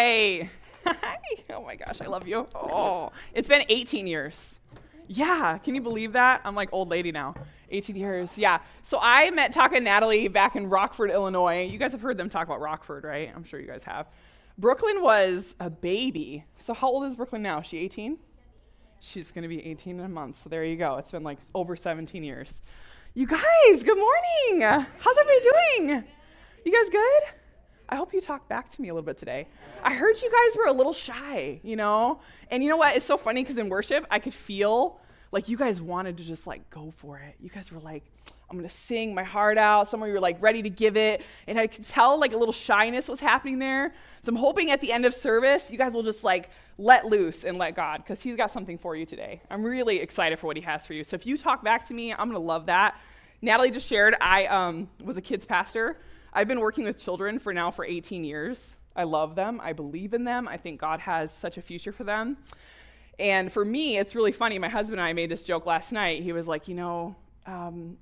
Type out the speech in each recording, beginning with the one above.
right. oh my gosh, I love you. Oh, it's been 18 years. Yeah, can you believe that? I'm like old lady now. 18 years. Yeah. So I met Taka and Natalie back in Rockford, Illinois. You guys have heard them talk about Rockford, right? I'm sure you guys have. Brooklyn was a baby. So how old is Brooklyn now? Is she 18? She's going to be 18 in a month. So there you go. It's been like over 17 years. You guys, good morning. How's everybody doing? You guys good? I hope you talk back to me a little bit today. I heard you guys were a little shy, you know? And you know what? It's so funny because in worship, I could feel like you guys wanted to just like go for it. You guys were like, I'm gonna sing my heart out. Some of you were like ready to give it. And I could tell like a little shyness was happening there. So I'm hoping at the end of service, you guys will just like let loose and let God because He's got something for you today. I'm really excited for what He has for you. So if you talk back to me, I'm gonna love that. Natalie just shared I um, was a kids pastor I've been working with children for now for 18 years. I love them. I believe in them. I think God has such a future for them. And for me, it's really funny. My husband and I made this joke last night. He was like, you know, um,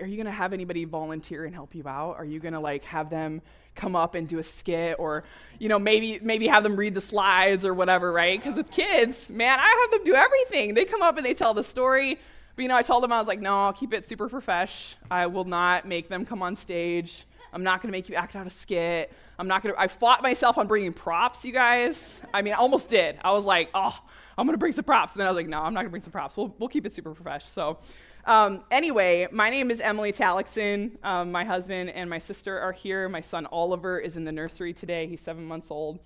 are you going to have anybody volunteer and help you out? Are you going to like have them come up and do a skit or, you know, maybe maybe have them read the slides or whatever, right? Because with kids, man, I have them do everything. They come up and they tell the story. But you know, I told them I was like, no, I'll keep it super profesh. I will not make them come on stage. I'm not going to make you act out a skit. I'm not going to. I fought myself on bringing props, you guys. I mean, I almost did. I was like, oh, I'm going to bring some props. And then I was like, no, I'm not going to bring some props. We'll, we'll keep it super professional. So, um, anyway, my name is Emily Talixon. Um, my husband and my sister are here. My son Oliver is in the nursery today. He's seven months old.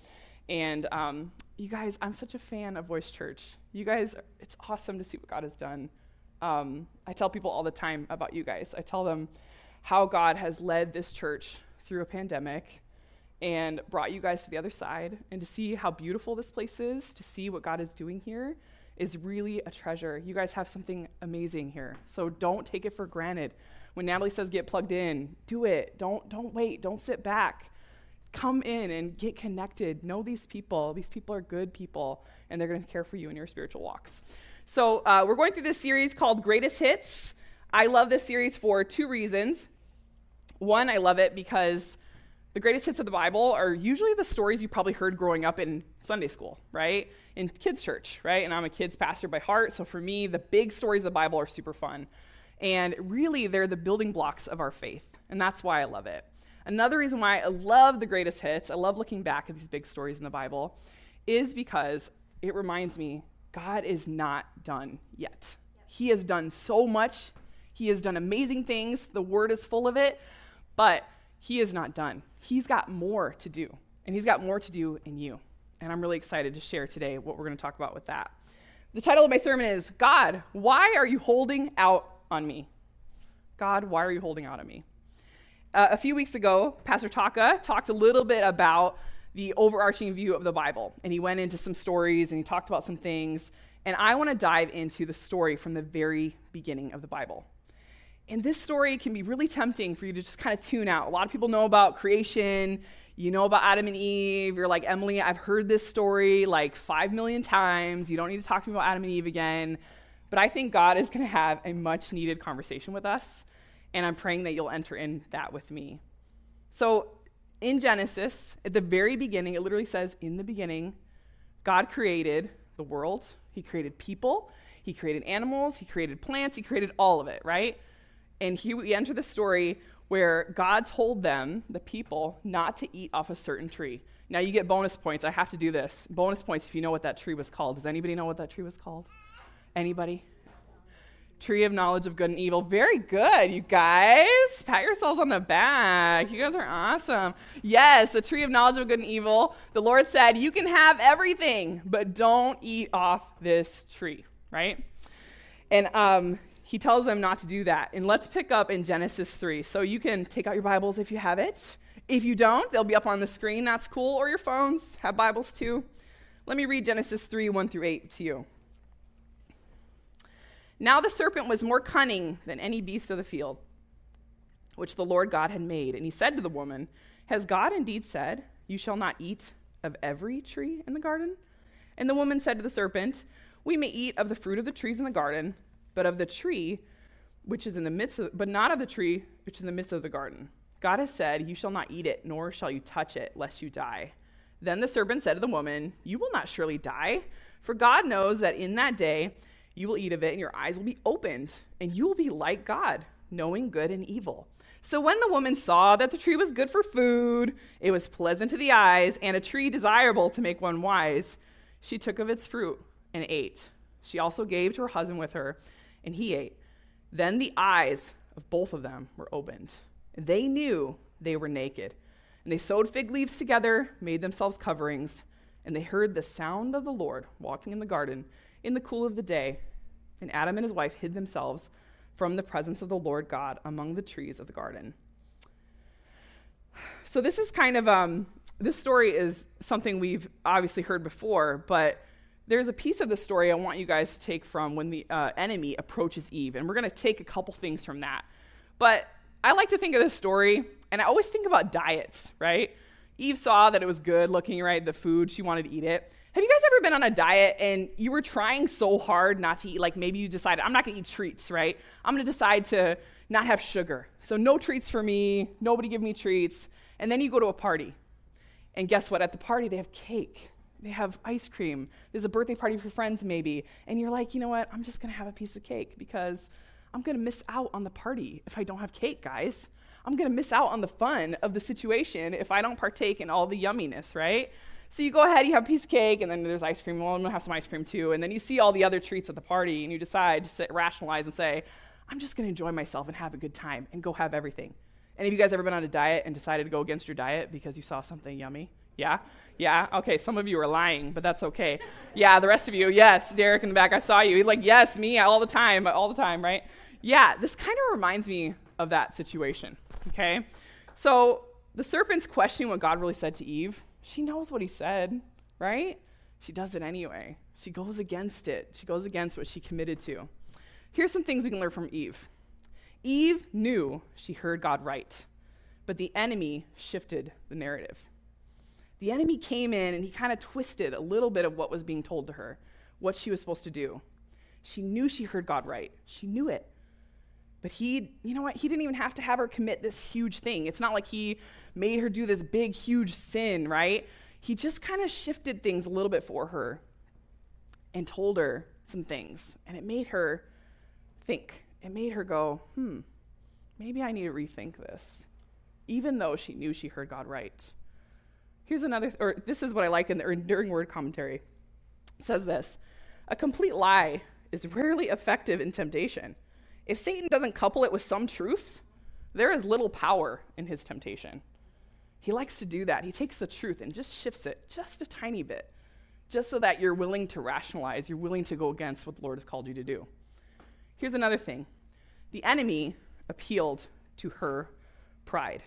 And um, you guys, I'm such a fan of Voice Church. You guys, it's awesome to see what God has done. Um, I tell people all the time about you guys. I tell them, how God has led this church through a pandemic and brought you guys to the other side and to see how beautiful this place is, to see what God is doing here is really a treasure. You guys have something amazing here. So don't take it for granted. When Natalie says get plugged in, do it. Don't don't wait. Don't sit back. Come in and get connected. Know these people. These people are good people, and they're going to care for you in your spiritual walks. So uh, we're going through this series called Greatest Hits. I love this series for two reasons. One, I love it because the greatest hits of the Bible are usually the stories you probably heard growing up in Sunday school, right? In kids' church, right? And I'm a kids' pastor by heart, so for me, the big stories of the Bible are super fun. And really, they're the building blocks of our faith, and that's why I love it. Another reason why I love the greatest hits, I love looking back at these big stories in the Bible, is because it reminds me God is not done yet. He has done so much, He has done amazing things, the Word is full of it. But he is not done. He's got more to do, and he's got more to do in you. And I'm really excited to share today what we're going to talk about with that. The title of my sermon is God, why are you holding out on me? God, why are you holding out on me? Uh, a few weeks ago, Pastor Taka talked a little bit about the overarching view of the Bible, and he went into some stories and he talked about some things. And I want to dive into the story from the very beginning of the Bible. And this story can be really tempting for you to just kind of tune out. A lot of people know about creation, you know about Adam and Eve. You're like, Emily, I've heard this story like five million times. You don't need to talk to me about Adam and Eve again. But I think God is going to have a much needed conversation with us. And I'm praying that you'll enter in that with me. So in Genesis, at the very beginning, it literally says, In the beginning, God created the world, He created people, He created animals, He created plants, He created all of it, right? And here we enter the story where God told them, the people, not to eat off a certain tree. Now you get bonus points. I have to do this. Bonus points if you know what that tree was called. Does anybody know what that tree was called? Anybody? Tree of knowledge of good and evil. Very good, you guys. Pat yourselves on the back. You guys are awesome. Yes, the tree of knowledge of good and evil. The Lord said, You can have everything, but don't eat off this tree, right? And um, he tells them not to do that. And let's pick up in Genesis 3. So you can take out your Bibles if you have it. If you don't, they'll be up on the screen. That's cool. Or your phones have Bibles too. Let me read Genesis 3 1 through 8 to you. Now the serpent was more cunning than any beast of the field, which the Lord God had made. And he said to the woman, Has God indeed said, You shall not eat of every tree in the garden? And the woman said to the serpent, We may eat of the fruit of the trees in the garden but of the tree which is in the midst of, but not of the tree which is in the midst of the garden. God has said, You shall not eat it, nor shall you touch it, lest you die. Then the serpent said to the woman, You will not surely die, for God knows that in that day you will eat of it, and your eyes will be opened, and you will be like God, knowing good and evil. So when the woman saw that the tree was good for food, it was pleasant to the eyes, and a tree desirable to make one wise, she took of its fruit and ate. She also gave to her husband with her, and he ate. Then the eyes of both of them were opened. They knew they were naked. And they sewed fig leaves together, made themselves coverings, and they heard the sound of the Lord walking in the garden in the cool of the day. And Adam and his wife hid themselves from the presence of the Lord God among the trees of the garden. So, this is kind of, um, this story is something we've obviously heard before, but there's a piece of the story I want you guys to take from when the uh, enemy approaches Eve. And we're going to take a couple things from that. But I like to think of this story, and I always think about diets, right? Eve saw that it was good looking, right? The food, she wanted to eat it. Have you guys ever been on a diet and you were trying so hard not to eat? Like maybe you decided, I'm not gonna eat treats, right? I'm gonna decide to not have sugar. So no treats for me, nobody give me treats. And then you go to a party. And guess what? At the party, they have cake, they have ice cream. There's a birthday party for friends, maybe. And you're like, you know what? I'm just gonna have a piece of cake because I'm gonna miss out on the party if I don't have cake, guys. I'm gonna miss out on the fun of the situation if I don't partake in all the yumminess, right? So you go ahead, you have a piece of cake, and then there's ice cream. Well, I'm gonna have some ice cream too. And then you see all the other treats at the party, and you decide to sit, rationalize and say, I'm just gonna enjoy myself and have a good time and go have everything. Any of you guys ever been on a diet and decided to go against your diet because you saw something yummy? Yeah? Yeah? Okay, some of you are lying, but that's okay. Yeah, the rest of you, yes. Derek in the back, I saw you. He's like, yes, me, all the time, all the time, right? Yeah, this kind of reminds me of that situation, okay? So the serpent's questioning what God really said to Eve she knows what he said, right? She does it anyway. She goes against it. She goes against what she committed to. Here's some things we can learn from Eve Eve knew she heard God right, but the enemy shifted the narrative. The enemy came in and he kind of twisted a little bit of what was being told to her, what she was supposed to do. She knew she heard God right. She knew it. But he, you know what? He didn't even have to have her commit this huge thing. It's not like he made her do this big, huge sin, right? He just kind of shifted things a little bit for her and told her some things. And it made her think. It made her go, hmm, maybe I need to rethink this, even though she knew she heard God right. Here's another, th- or this is what I like in the Enduring Word Commentary. It says this A complete lie is rarely effective in temptation if Satan doesn't couple it with some truth, there is little power in his temptation. He likes to do that. He takes the truth and just shifts it just a tiny bit, just so that you're willing to rationalize, you're willing to go against what the Lord has called you to do. Here's another thing the enemy appealed to her pride.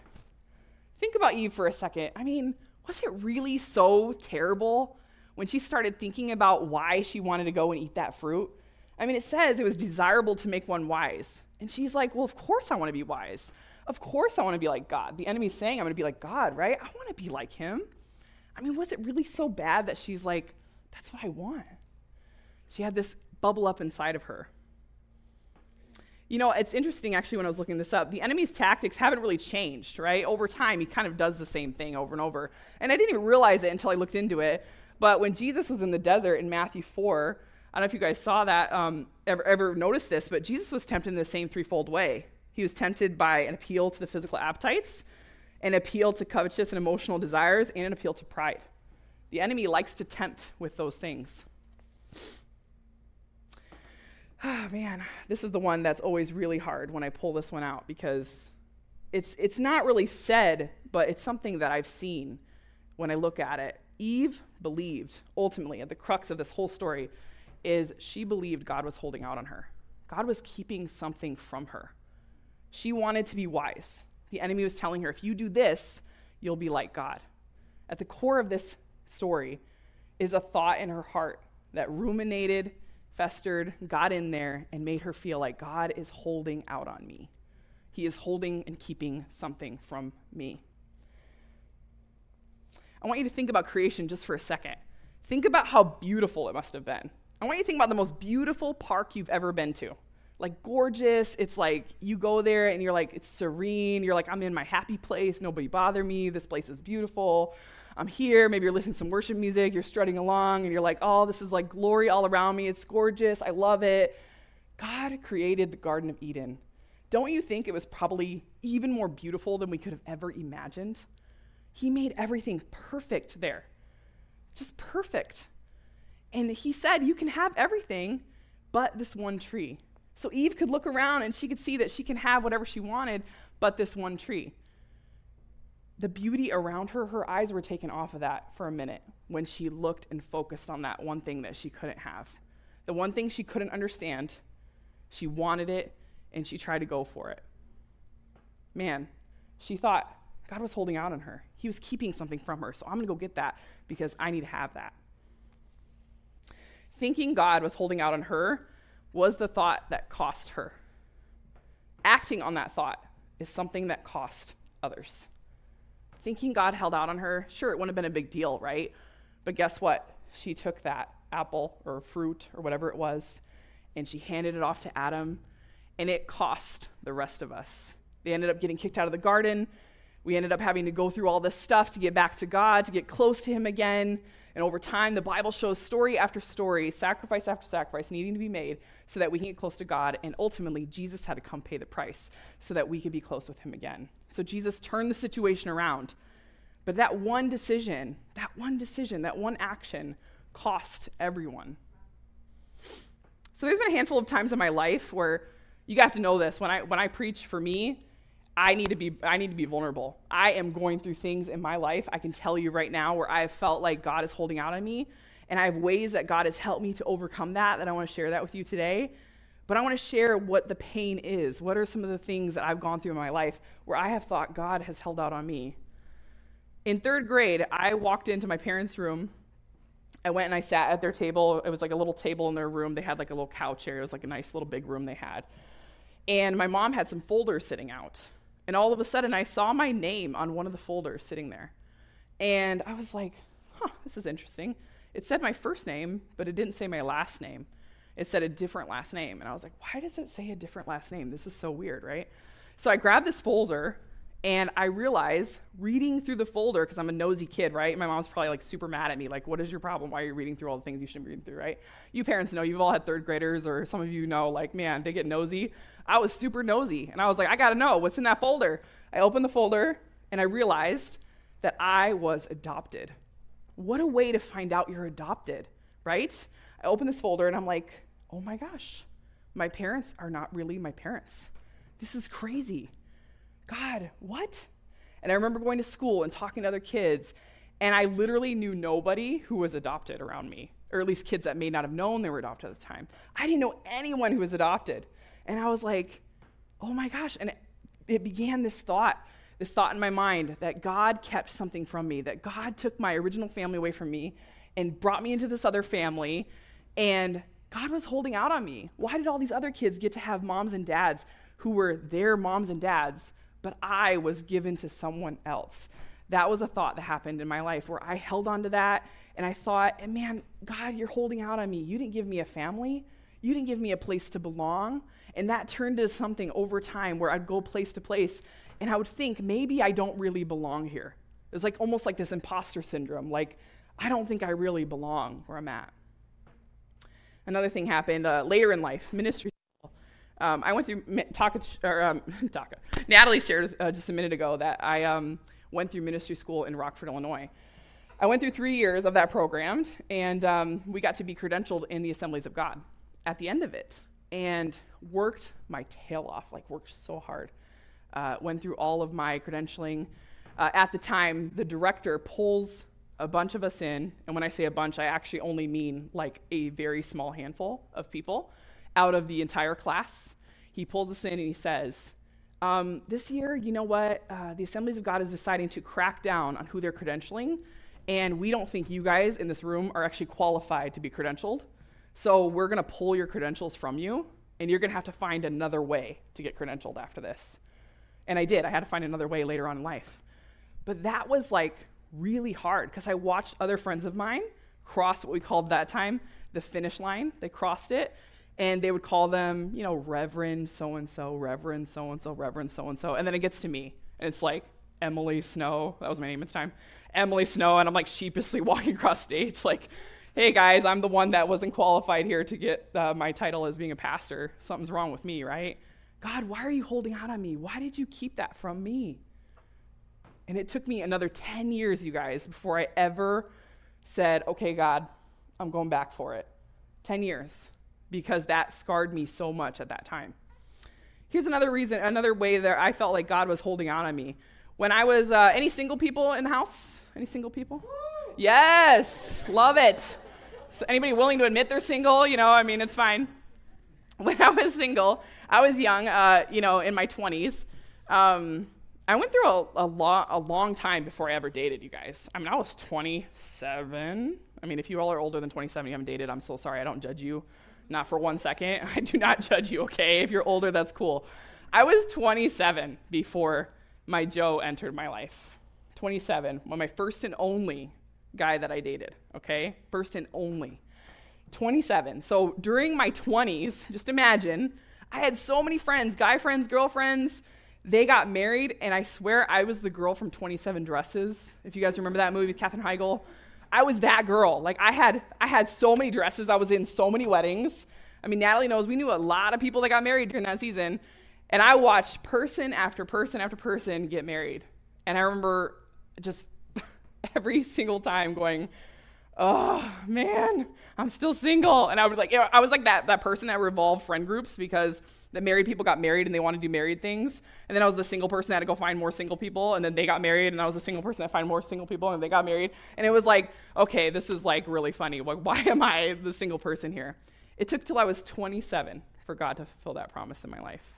Think about Eve for a second. I mean, was it really so terrible when she started thinking about why she wanted to go and eat that fruit? I mean, it says it was desirable to make one wise. And she's like, Well, of course I want to be wise. Of course I want to be like God. The enemy's saying I'm going to be like God, right? I want to be like him. I mean, was it really so bad that she's like, That's what I want? She had this bubble up inside of her. You know, it's interesting actually when I was looking this up. The enemy's tactics haven't really changed, right? Over time, he kind of does the same thing over and over. And I didn't even realize it until I looked into it. But when Jesus was in the desert in Matthew 4, I don't know if you guys saw that, um, ever, ever noticed this, but Jesus was tempted in the same threefold way. He was tempted by an appeal to the physical appetites, an appeal to covetous and emotional desires, and an appeal to pride. The enemy likes to tempt with those things. Oh, man, this is the one that's always really hard when I pull this one out because it's, it's not really said, but it's something that I've seen when I look at it. Eve believed, ultimately, at the crux of this whole story, is she believed God was holding out on her. God was keeping something from her. She wanted to be wise. The enemy was telling her, if you do this, you'll be like God. At the core of this story is a thought in her heart that ruminated, festered, got in there, and made her feel like God is holding out on me. He is holding and keeping something from me. I want you to think about creation just for a second. Think about how beautiful it must have been. I want you to think about the most beautiful park you've ever been to. Like gorgeous. It's like you go there and you're like, it's serene. You're like, I'm in my happy place. Nobody bother me. This place is beautiful. I'm here. Maybe you're listening to some worship music, you're strutting along, and you're like, oh, this is like glory all around me. It's gorgeous. I love it. God created the Garden of Eden. Don't you think it was probably even more beautiful than we could have ever imagined? He made everything perfect there. Just perfect. And he said, You can have everything but this one tree. So Eve could look around and she could see that she can have whatever she wanted but this one tree. The beauty around her, her eyes were taken off of that for a minute when she looked and focused on that one thing that she couldn't have. The one thing she couldn't understand, she wanted it and she tried to go for it. Man, she thought God was holding out on her. He was keeping something from her, so I'm going to go get that because I need to have that. Thinking God was holding out on her was the thought that cost her. Acting on that thought is something that cost others. Thinking God held out on her, sure, it wouldn't have been a big deal, right? But guess what? She took that apple or fruit or whatever it was and she handed it off to Adam, and it cost the rest of us. They ended up getting kicked out of the garden. We ended up having to go through all this stuff to get back to God, to get close to Him again. And over time, the Bible shows story after story, sacrifice after sacrifice needing to be made so that we can get close to God. And ultimately, Jesus had to come pay the price so that we could be close with Him again. So Jesus turned the situation around. But that one decision, that one decision, that one action cost everyone. So there's been a handful of times in my life where you have to know this. When I, when I preach for me, I need to be I need to be vulnerable. I am going through things in my life. I can tell you right now where I've felt like God is holding out on me, and I have ways that God has helped me to overcome that that I want to share that with you today. But I want to share what the pain is. What are some of the things that I've gone through in my life where I have thought God has held out on me? In 3rd grade, I walked into my parents' room. I went and I sat at their table. It was like a little table in their room. They had like a little couch area. It was like a nice little big room they had. And my mom had some folders sitting out and all of a sudden, I saw my name on one of the folders sitting there. And I was like, huh, this is interesting. It said my first name, but it didn't say my last name. It said a different last name. And I was like, why does it say a different last name? This is so weird, right? So I grabbed this folder and I realize reading through the folder, because I'm a nosy kid, right? My mom's probably like super mad at me. Like, what is your problem? Why are you reading through all the things you shouldn't be reading through, right? You parents know, you've all had third graders, or some of you know, like, man, they get nosy. I was super nosy. And I was like, I gotta know what's in that folder. I opened the folder and I realized that I was adopted. What a way to find out you're adopted, right? I opened this folder and I'm like, oh my gosh, my parents are not really my parents. This is crazy. God, what? And I remember going to school and talking to other kids, and I literally knew nobody who was adopted around me, or at least kids that may not have known they were adopted at the time. I didn't know anyone who was adopted. And I was like, oh my gosh. And it, it began this thought, this thought in my mind that God kept something from me, that God took my original family away from me and brought me into this other family. And God was holding out on me. Why did all these other kids get to have moms and dads who were their moms and dads, but I was given to someone else? That was a thought that happened in my life where I held on to that and I thought, man, God, you're holding out on me. You didn't give me a family. You didn't give me a place to belong. And that turned into something over time where I'd go place to place and I would think, maybe I don't really belong here. It was like almost like this imposter syndrome. Like, I don't think I really belong where I'm at. Another thing happened uh, later in life, ministry. School. Um, I went through Taka, or, um, Taka. Natalie shared uh, just a minute ago that I um, went through ministry school in Rockford, Illinois. I went through three years of that program, and um, we got to be credentialed in the Assemblies of God at the end of it and worked my tail off, like worked so hard. Uh, went through all of my credentialing. Uh, at the time, the director pulls a bunch of us in, and when I say a bunch, I actually only mean like a very small handful of people out of the entire class. He pulls us in and he says, um, This year, you know what? Uh, the Assemblies of God is deciding to crack down on who they're credentialing, and we don't think you guys in this room are actually qualified to be credentialed. So we're going to pull your credentials from you, and you're going to have to find another way to get credentialed after this. And I did. I had to find another way later on in life. But that was like really hard because I watched other friends of mine cross what we called that time the finish line. They crossed it, and they would call them, you know, Reverend so and so, Reverend so and so, Reverend so and so. And then it gets to me, and it's like, Emily Snow, that was my name at the time. Emily Snow, and I'm like sheepishly walking across stage, like, hey guys, I'm the one that wasn't qualified here to get uh, my title as being a pastor. Something's wrong with me, right? God, why are you holding out on me? Why did you keep that from me? And it took me another 10 years, you guys, before I ever said, okay, God, I'm going back for it. 10 years, because that scarred me so much at that time. Here's another reason, another way that I felt like God was holding out on me. When I was, uh, any single people in the house? Any single people? Yes, love it. Anybody willing to admit they're single? You know, I mean, it's fine. When I was single, I was young, uh, you know, in my 20s. Um, I went through a, a, lo- a long time before I ever dated you guys. I mean, I was 27. I mean, if you all are older than 27, you haven't dated, I'm so sorry. I don't judge you. Not for one second. I do not judge you, okay? If you're older, that's cool. I was 27 before my Joe entered my life. 27, when my first and only guy that I dated, okay? First and only. 27. So during my 20s, just imagine, I had so many friends, guy friends, girlfriends. They got married, and I swear I was the girl from 27 Dresses. If you guys remember that movie with Katherine Heigl, I was that girl. Like I had, I had so many dresses. I was in so many weddings. I mean, Natalie knows we knew a lot of people that got married during that season, and I watched person after person after person get married. And I remember just every single time going, oh man, I'm still single. And I would like, you know, I was like that, that person that revolved friend groups because the married people got married and they wanted to do married things. And then I was the single person that had to go find more single people. And then they got married and I was the single person that find more single people and they got married. And it was like, okay, this is like really funny. Like, why am I the single person here? It took till I was 27 for God to fulfill that promise in my life.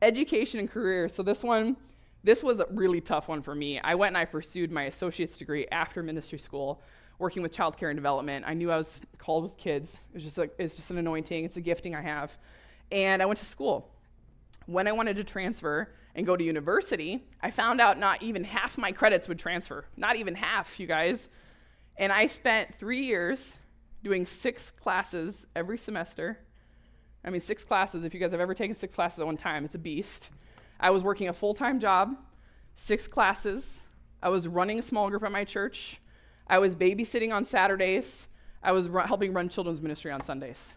Education and career. So this one, this was a really tough one for me. I went and I pursued my associate's degree after ministry school working with childcare and development. I knew I was called with kids. It was just it's just an anointing. It's a gifting I have. And I went to school. When I wanted to transfer and go to university, I found out not even half my credits would transfer. Not even half, you guys. And I spent three years doing six classes every semester. I mean, six classes. If you guys have ever taken six classes at one time, it's a beast. I was working a full time job, six classes. I was running a small group at my church. I was babysitting on Saturdays. I was helping run children's ministry on Sundays.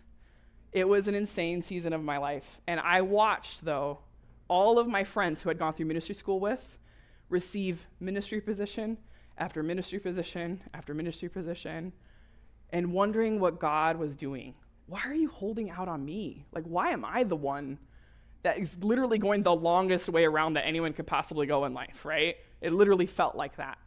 It was an insane season of my life. And I watched, though, all of my friends who had gone through ministry school with receive ministry position after ministry position after ministry position and wondering what God was doing. Why are you holding out on me? Like, why am I the one that is literally going the longest way around that anyone could possibly go in life, right? It literally felt like that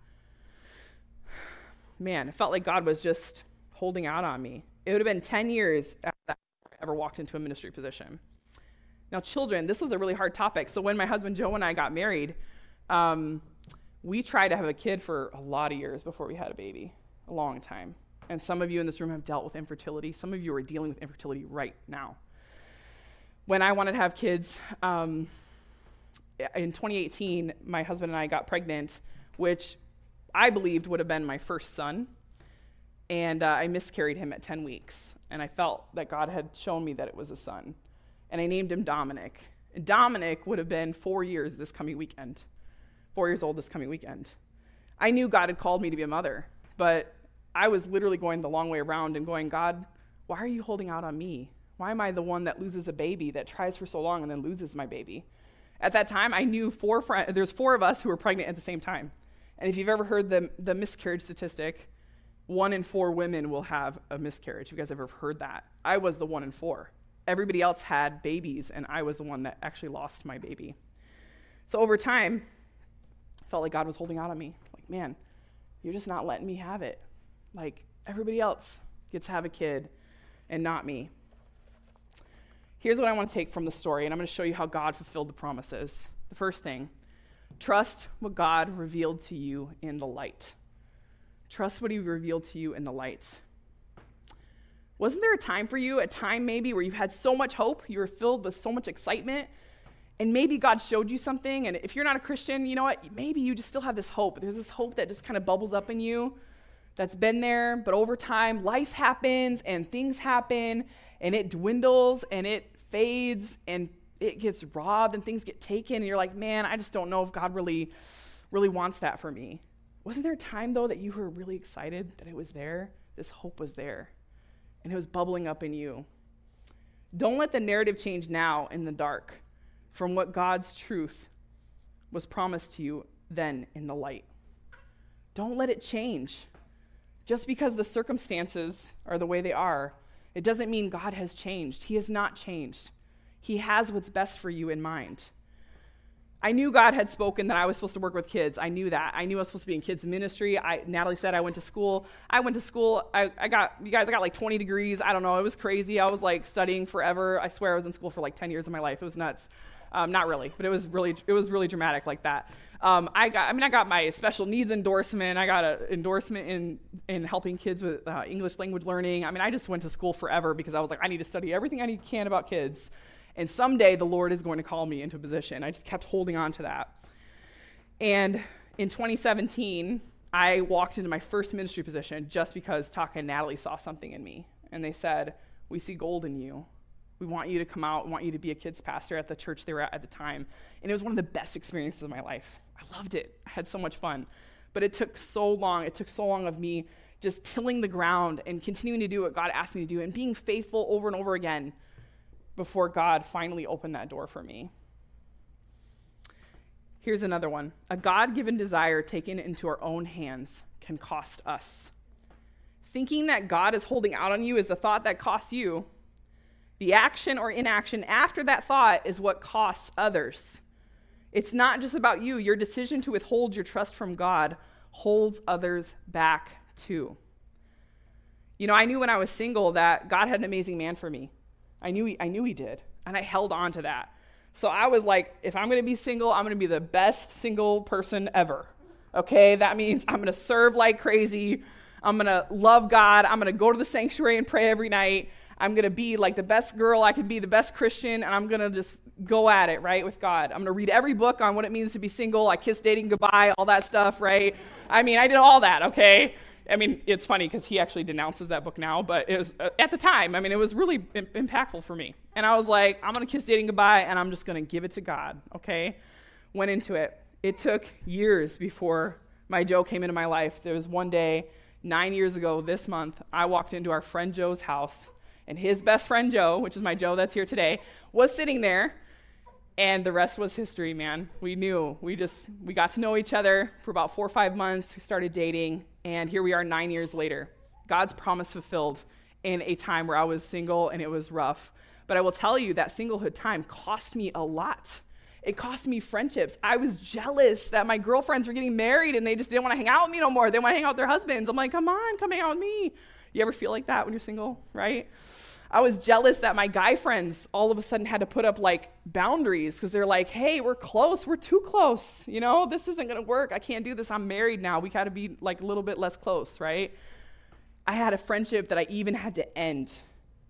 man, it felt like God was just holding out on me. It would have been 10 years after I ever walked into a ministry position. Now, children, this was a really hard topic. So when my husband Joe and I got married, um, we tried to have a kid for a lot of years before we had a baby, a long time. And some of you in this room have dealt with infertility. Some of you are dealing with infertility right now. When I wanted to have kids, um, in 2018, my husband and I got pregnant, which I believed would have been my first son. And uh, I miscarried him at 10 weeks. And I felt that God had shown me that it was a son. And I named him Dominic. And Dominic would have been four years this coming weekend, four years old this coming weekend. I knew God had called me to be a mother, but I was literally going the long way around and going, God, why are you holding out on me? Why am I the one that loses a baby, that tries for so long and then loses my baby? At that time, I knew four friends, there's four of us who were pregnant at the same time. And if you've ever heard the, the miscarriage statistic, one in four women will have a miscarriage. Have you guys ever heard that? I was the one in four. Everybody else had babies, and I was the one that actually lost my baby. So over time, I felt like God was holding out on me. Like, man, you're just not letting me have it. Like, everybody else gets to have a kid, and not me. Here's what I want to take from the story, and I'm going to show you how God fulfilled the promises. The first thing Trust what God revealed to you in the light. Trust what He revealed to you in the light. Wasn't there a time for you, a time maybe where you had so much hope, you were filled with so much excitement, and maybe God showed you something? And if you're not a Christian, you know what? Maybe you just still have this hope. There's this hope that just kind of bubbles up in you that's been there, but over time, life happens and things happen, and it dwindles and it fades, and it gets robbed and things get taken and you're like, man, I just don't know if God really, really wants that for me. Wasn't there a time, though, that you were really excited that it was there? This hope was there, and it was bubbling up in you. Don't let the narrative change now in the dark from what God's truth was promised to you then in the light. Don't let it change. Just because the circumstances are the way they are, it doesn't mean God has changed. He has not changed. He has what's best for you in mind. I knew God had spoken that I was supposed to work with kids. I knew that. I knew I was supposed to be in kids ministry. I, Natalie said I went to school. I went to school. I, I got, you guys, I got like 20 degrees. I don't know. It was crazy. I was like studying forever. I swear I was in school for like 10 years of my life. It was nuts. Um, not really, but it was really, it was really dramatic like that. Um, I got, I mean, I got my special needs endorsement. I got an endorsement in, in helping kids with uh, English language learning. I mean, I just went to school forever because I was like, I need to study everything I can about kids. And someday the Lord is going to call me into a position. I just kept holding on to that. And in 2017, I walked into my first ministry position just because Taka and Natalie saw something in me. And they said, We see gold in you. We want you to come out. We want you to be a kids pastor at the church they were at at the time. And it was one of the best experiences of my life. I loved it. I had so much fun. But it took so long. It took so long of me just tilling the ground and continuing to do what God asked me to do and being faithful over and over again before God finally opened that door for me. Here's another one a God given desire taken into our own hands can cost us. Thinking that God is holding out on you is the thought that costs you. The action or inaction after that thought is what costs others. It's not just about you. Your decision to withhold your trust from God holds others back too. You know, I knew when I was single that God had an amazing man for me. I knew he, I knew he did, and I held on to that. So I was like, if I'm going to be single, I'm going to be the best single person ever. Okay? That means I'm going to serve like crazy. I'm going to love God. I'm going to go to the sanctuary and pray every night. I'm going to be like the best girl I can be, the best Christian, and I'm going to just go at it, right, with God. I'm going to read every book on what it means to be single. I kiss dating goodbye, all that stuff, right? I mean, I did all that, okay? I mean, it's funny because he actually denounces that book now, but it was uh, at the time, I mean, it was really Im- impactful for me. And I was like, I'm going to kiss dating goodbye and I'm just going to give it to God, okay? Went into it. It took years before my Joe came into my life. There was one day, nine years ago this month, I walked into our friend Joe's house and his best friend Joe, which is my Joe that's here today, was sitting there. And the rest was history, man. We knew. We just we got to know each other for about four or five months. We started dating, and here we are nine years later. God's promise fulfilled in a time where I was single and it was rough. But I will tell you that singlehood time cost me a lot. It cost me friendships. I was jealous that my girlfriends were getting married and they just didn't want to hang out with me no more. They want to hang out with their husbands. I'm like, come on, come hang out with me. You ever feel like that when you're single, right? I was jealous that my guy friends all of a sudden had to put up like boundaries because they're like, hey, we're close, we're too close. You know, this isn't going to work. I can't do this. I'm married now. We got to be like a little bit less close, right? I had a friendship that I even had to end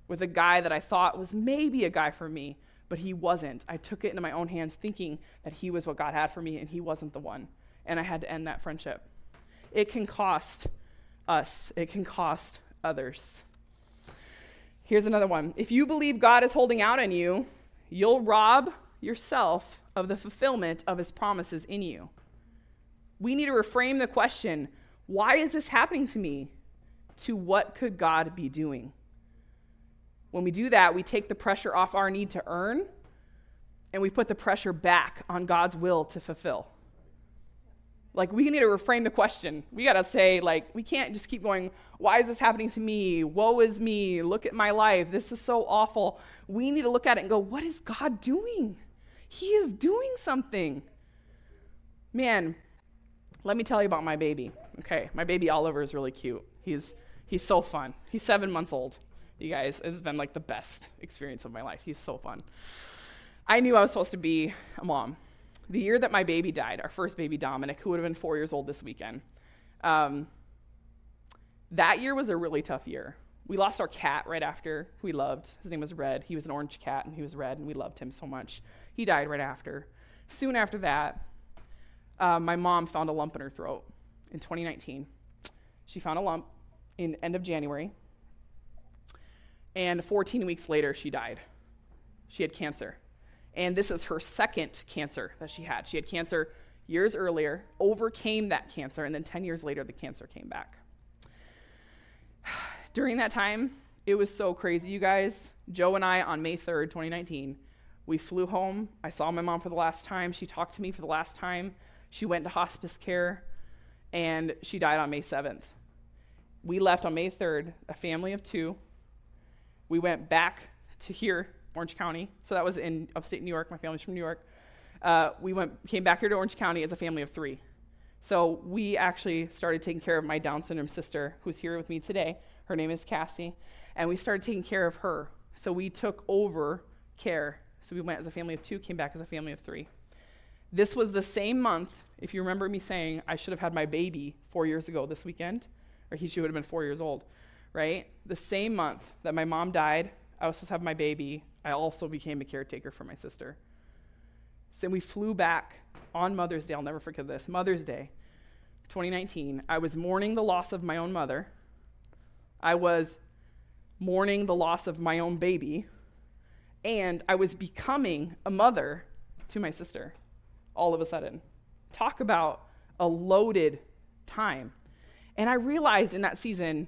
with a guy that I thought was maybe a guy for me, but he wasn't. I took it into my own hands thinking that he was what God had for me and he wasn't the one. And I had to end that friendship. It can cost us, it can cost others. Here's another one. If you believe God is holding out on you, you'll rob yourself of the fulfillment of his promises in you. We need to reframe the question why is this happening to me? To what could God be doing? When we do that, we take the pressure off our need to earn and we put the pressure back on God's will to fulfill. Like, we need to reframe the question. We got to say, like, we can't just keep going, why is this happening to me? Woe is me. Look at my life. This is so awful. We need to look at it and go, what is God doing? He is doing something. Man, let me tell you about my baby. Okay, my baby Oliver is really cute. He's, he's so fun. He's seven months old. You guys, it's been like the best experience of my life. He's so fun. I knew I was supposed to be a mom the year that my baby died, our first baby, Dominic, who would have been four years old this weekend, um, that year was a really tough year. We lost our cat right after who we loved. His name was Red. He was an orange cat and he was red and we loved him so much. He died right after. Soon after that, uh, my mom found a lump in her throat in 2019. She found a lump in end of January. And 14 weeks later, she died. She had cancer. And this is her second cancer that she had. She had cancer years earlier, overcame that cancer, and then 10 years later, the cancer came back. During that time, it was so crazy, you guys. Joe and I, on May 3rd, 2019, we flew home. I saw my mom for the last time. She talked to me for the last time. She went to hospice care, and she died on May 7th. We left on May 3rd, a family of two. We went back to here, Orange County. So that was in upstate New York. My family's from New York. Uh, we went, came back here to Orange County as a family of three. So we actually started taking care of my Down syndrome sister, who's here with me today. Her name is Cassie. And we started taking care of her. So we took over care. So we went as a family of two, came back as a family of three. This was the same month, if you remember me saying I should have had my baby four years ago this weekend, or he should have been four years old, right? The same month that my mom died, I was supposed to have my baby, I also became a caretaker for my sister. So we flew back on Mother's Day. I'll never forget this. Mother's Day, 2019. I was mourning the loss of my own mother. I was mourning the loss of my own baby. And I was becoming a mother to my sister all of a sudden. Talk about a loaded time. And I realized in that season,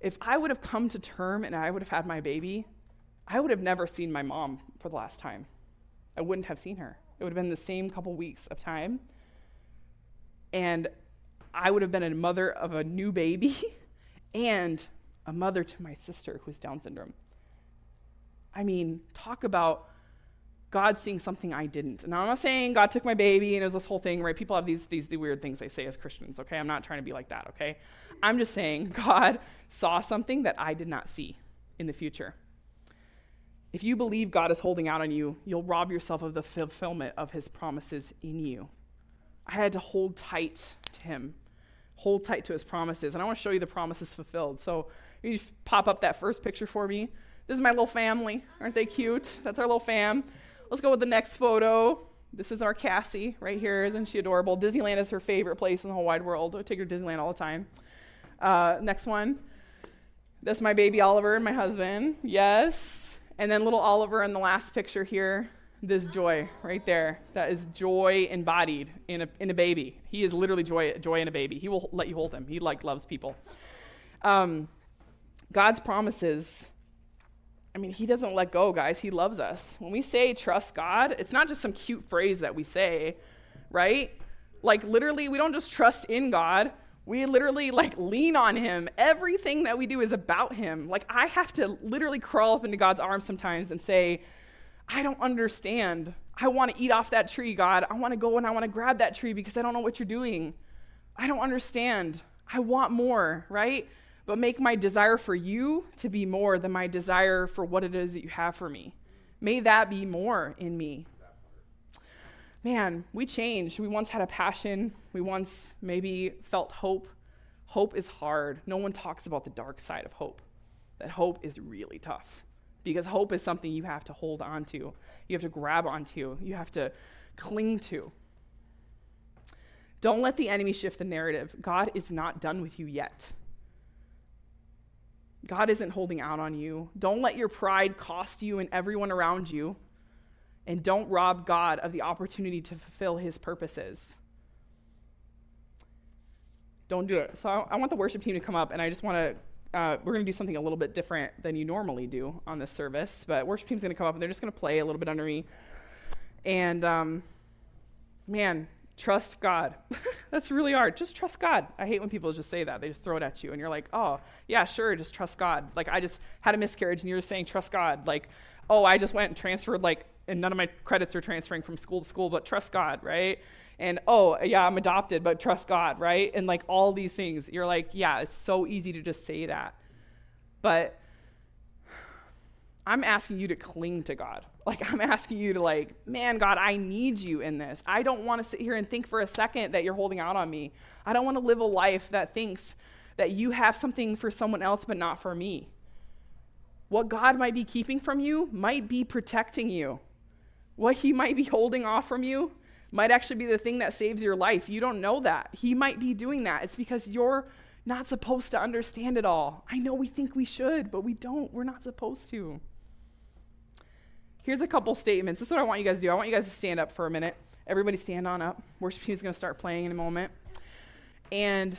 if I would have come to term and I would have had my baby, I would have never seen my mom for the last time. I wouldn't have seen her. It would have been the same couple weeks of time. And I would have been a mother of a new baby and a mother to my sister who has Down syndrome. I mean, talk about God seeing something I didn't. And I'm not saying God took my baby and it was this whole thing, right? People have these, these the weird things they say as Christians, okay? I'm not trying to be like that, okay? I'm just saying God saw something that I did not see in the future. If you believe God is holding out on you, you'll rob yourself of the fulfillment of his promises in you. I had to hold tight to him, hold tight to his promises. And I want to show you the promises fulfilled. So you pop up that first picture for me. This is my little family. Aren't they cute? That's our little fam. Let's go with the next photo. This is our Cassie right here. Isn't she adorable? Disneyland is her favorite place in the whole wide world. I take her to Disneyland all the time. Uh, next one. That's my baby Oliver and my husband. Yes. And then little Oliver in the last picture here, this joy right there. That is joy embodied in a, in a baby. He is literally joy, joy in a baby. He will let you hold him. He like loves people. Um, God's promises, I mean, he doesn't let go, guys. He loves us. When we say trust God, it's not just some cute phrase that we say, right? Like literally, we don't just trust in God. We literally like lean on him. Everything that we do is about him. Like I have to literally crawl up into God's arms sometimes and say, I don't understand. I want to eat off that tree, God. I want to go and I want to grab that tree because I don't know what you're doing. I don't understand. I want more, right? But make my desire for you to be more than my desire for what it is that you have for me. May that be more in me man, we changed. We once had a passion. We once maybe felt hope. Hope is hard. No one talks about the dark side of hope. That hope is really tough because hope is something you have to hold on to, you have to grab onto, you have to cling to. Don't let the enemy shift the narrative. God is not done with you yet. God isn't holding out on you. Don't let your pride cost you and everyone around you and don't rob God of the opportunity to fulfill his purposes. Don't do it. So I, I want the worship team to come up, and I just want to, uh, we're going to do something a little bit different than you normally do on this service. But worship team's going to come up, and they're just going to play a little bit under me. And um, man, trust God. That's really hard. Just trust God. I hate when people just say that. They just throw it at you, and you're like, oh, yeah, sure, just trust God. Like, I just had a miscarriage, and you're just saying, trust God. Like, oh, I just went and transferred like and none of my credits are transferring from school to school, but trust God, right? And oh, yeah, I'm adopted, but trust God, right? And like all these things, you're like, yeah, it's so easy to just say that. But I'm asking you to cling to God. Like, I'm asking you to, like, man, God, I need you in this. I don't want to sit here and think for a second that you're holding out on me. I don't want to live a life that thinks that you have something for someone else, but not for me. What God might be keeping from you might be protecting you. What he might be holding off from you might actually be the thing that saves your life. You don't know that. He might be doing that. It's because you're not supposed to understand it all. I know we think we should, but we don't. We're not supposed to. Here's a couple statements. This is what I want you guys to do. I want you guys to stand up for a minute. Everybody stand on up. Worship team is going to start playing in a moment. And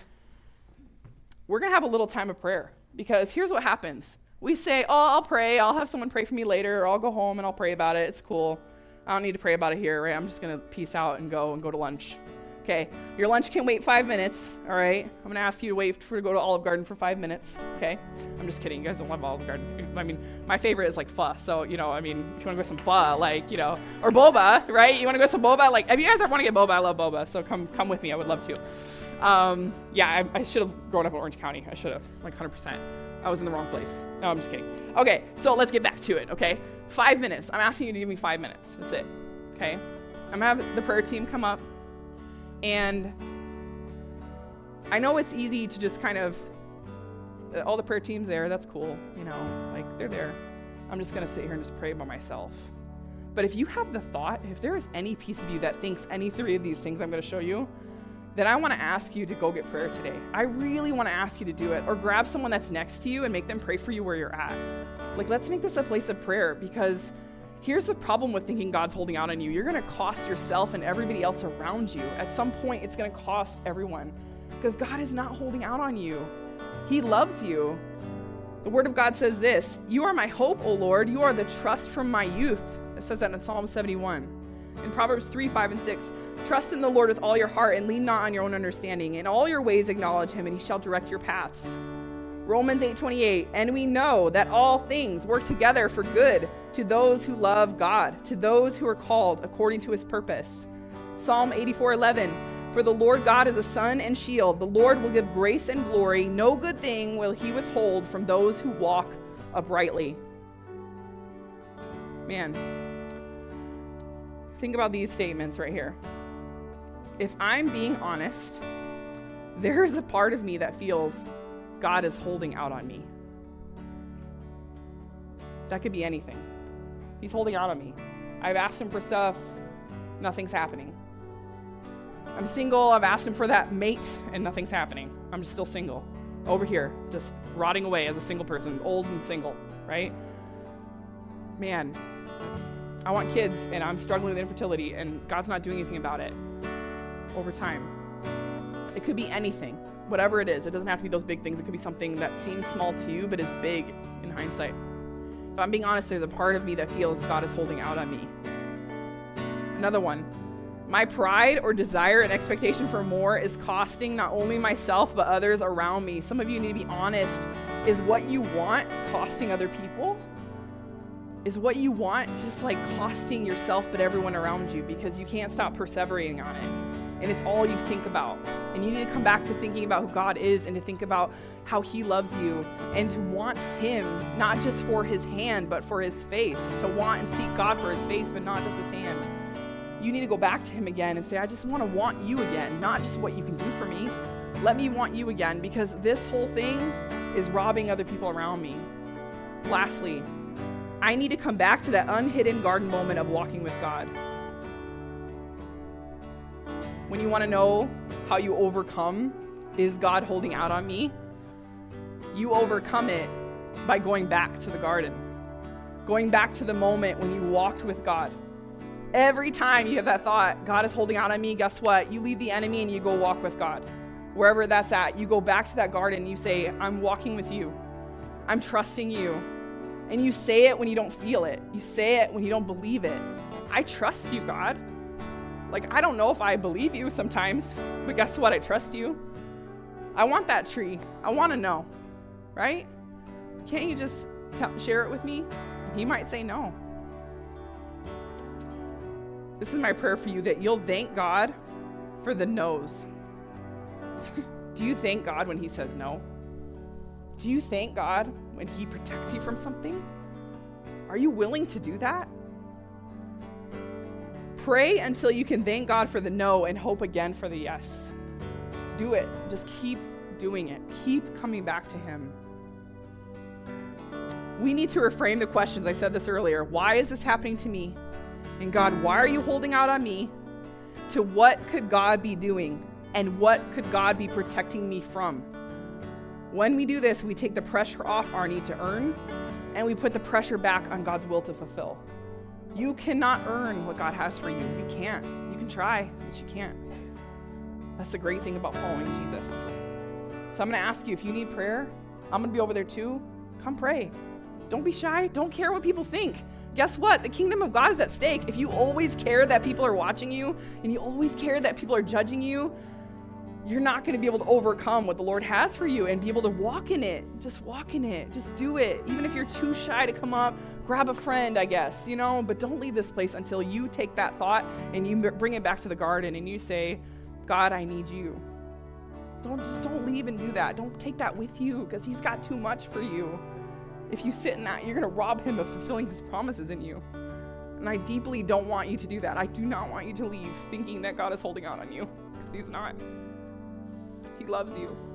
we're going to have a little time of prayer because here's what happens. We say, Oh, I'll pray. I'll have someone pray for me later, or I'll go home and I'll pray about it. It's cool. I don't need to pray about it here, right? I'm just going to peace out and go and go to lunch. Okay, your lunch can wait five minutes, all right? I'm gonna ask you to wait for to go to Olive Garden for five minutes, okay? I'm just kidding, you guys don't love Olive Garden. I mean, my favorite is like pho, so, you know, I mean, if you wanna go some pho, like, you know, or boba, right? You wanna go some boba? Like, if you guys ever wanna get boba, I love boba, so come come with me, I would love to. Um, yeah, I, I should have grown up in Orange County, I should have, like 100%. I was in the wrong place. No, I'm just kidding. Okay, so let's get back to it, okay? Five minutes. I'm asking you to give me five minutes. That's it, okay? I'm gonna have the prayer team come up. And I know it's easy to just kind of, uh, all the prayer teams there, that's cool, you know, like they're there. I'm just going to sit here and just pray by myself. But if you have the thought, if there is any piece of you that thinks any three of these things I'm going to show you, then I want to ask you to go get prayer today. I really want to ask you to do it. Or grab someone that's next to you and make them pray for you where you're at. Like, let's make this a place of prayer because Here's the problem with thinking God's holding out on you you're going to cost yourself and everybody else around you. At some point, it's going to cost everyone because God is not holding out on you, He loves you. The Word of God says this You are my hope, O Lord. You are the trust from my youth. It says that in Psalm 71. In Proverbs 3, 5, and 6, trust in the Lord with all your heart and lean not on your own understanding. In all your ways acknowledge him, and he shall direct your paths. Romans 8:28, and we know that all things work together for good to those who love God, to those who are called according to his purpose. Psalm 84:11, for the Lord God is a sun and shield. The Lord will give grace and glory. No good thing will he withhold from those who walk uprightly. Man, think about these statements right here. If I'm being honest, there is a part of me that feels God is holding out on me. That could be anything. He's holding out on me. I've asked him for stuff, nothing's happening. I'm single, I've asked him for that mate, and nothing's happening. I'm still single. Over here, just rotting away as a single person, old and single, right? Man, I want kids, and I'm struggling with infertility, and God's not doing anything about it over time. It could be anything whatever it is. It doesn't have to be those big things. It could be something that seems small to you, but is big in hindsight. If I'm being honest, there's a part of me that feels God is holding out on me. Another one. My pride or desire and expectation for more is costing not only myself, but others around me. Some of you need to be honest. Is what you want costing other people? Is what you want just like costing yourself, but everyone around you because you can't stop perseverating on it? And it's all you think about. And you need to come back to thinking about who God is and to think about how He loves you and to want Him, not just for His hand, but for His face. To want and seek God for His face, but not just His hand. You need to go back to Him again and say, I just want to want you again, not just what you can do for me. Let me want you again because this whole thing is robbing other people around me. Lastly, I need to come back to that unhidden garden moment of walking with God. When you want to know how you overcome, is God holding out on me? You overcome it by going back to the garden, going back to the moment when you walked with God. Every time you have that thought, God is holding out on me, guess what? You leave the enemy and you go walk with God. Wherever that's at, you go back to that garden you say, I'm walking with you. I'm trusting you. And you say it when you don't feel it. You say it when you don't believe it. I trust you, God. Like, I don't know if I believe you sometimes, but guess what? I trust you. I want that tree. I want to know, right? Can't you just share it with me? He might say no. This is my prayer for you that you'll thank God for the no's. Do you thank God when He says no? Do you thank God when He protects you from something? Are you willing to do that? Pray until you can thank God for the no and hope again for the yes. Do it. Just keep doing it. Keep coming back to Him. We need to reframe the questions. I said this earlier. Why is this happening to me? And God, why are you holding out on me? To what could God be doing? And what could God be protecting me from? When we do this, we take the pressure off our need to earn and we put the pressure back on God's will to fulfill. You cannot earn what God has for you. You can't. You can try, but you can't. That's the great thing about following Jesus. So I'm going to ask you if you need prayer, I'm going to be over there too. Come pray. Don't be shy. Don't care what people think. Guess what? The kingdom of God is at stake. If you always care that people are watching you and you always care that people are judging you, you're not going to be able to overcome what the Lord has for you and be able to walk in it. Just walk in it. Just do it. Even if you're too shy to come up, grab a friend, I guess, you know, but don't leave this place until you take that thought and you bring it back to the garden and you say, God, I need you. Don't just don't leave and do that. Don't take that with you because he's got too much for you. If you sit in that, you're going to rob him of fulfilling his promises in you. And I deeply don't want you to do that. I do not want you to leave thinking that God is holding out on you because he's not. He loves you.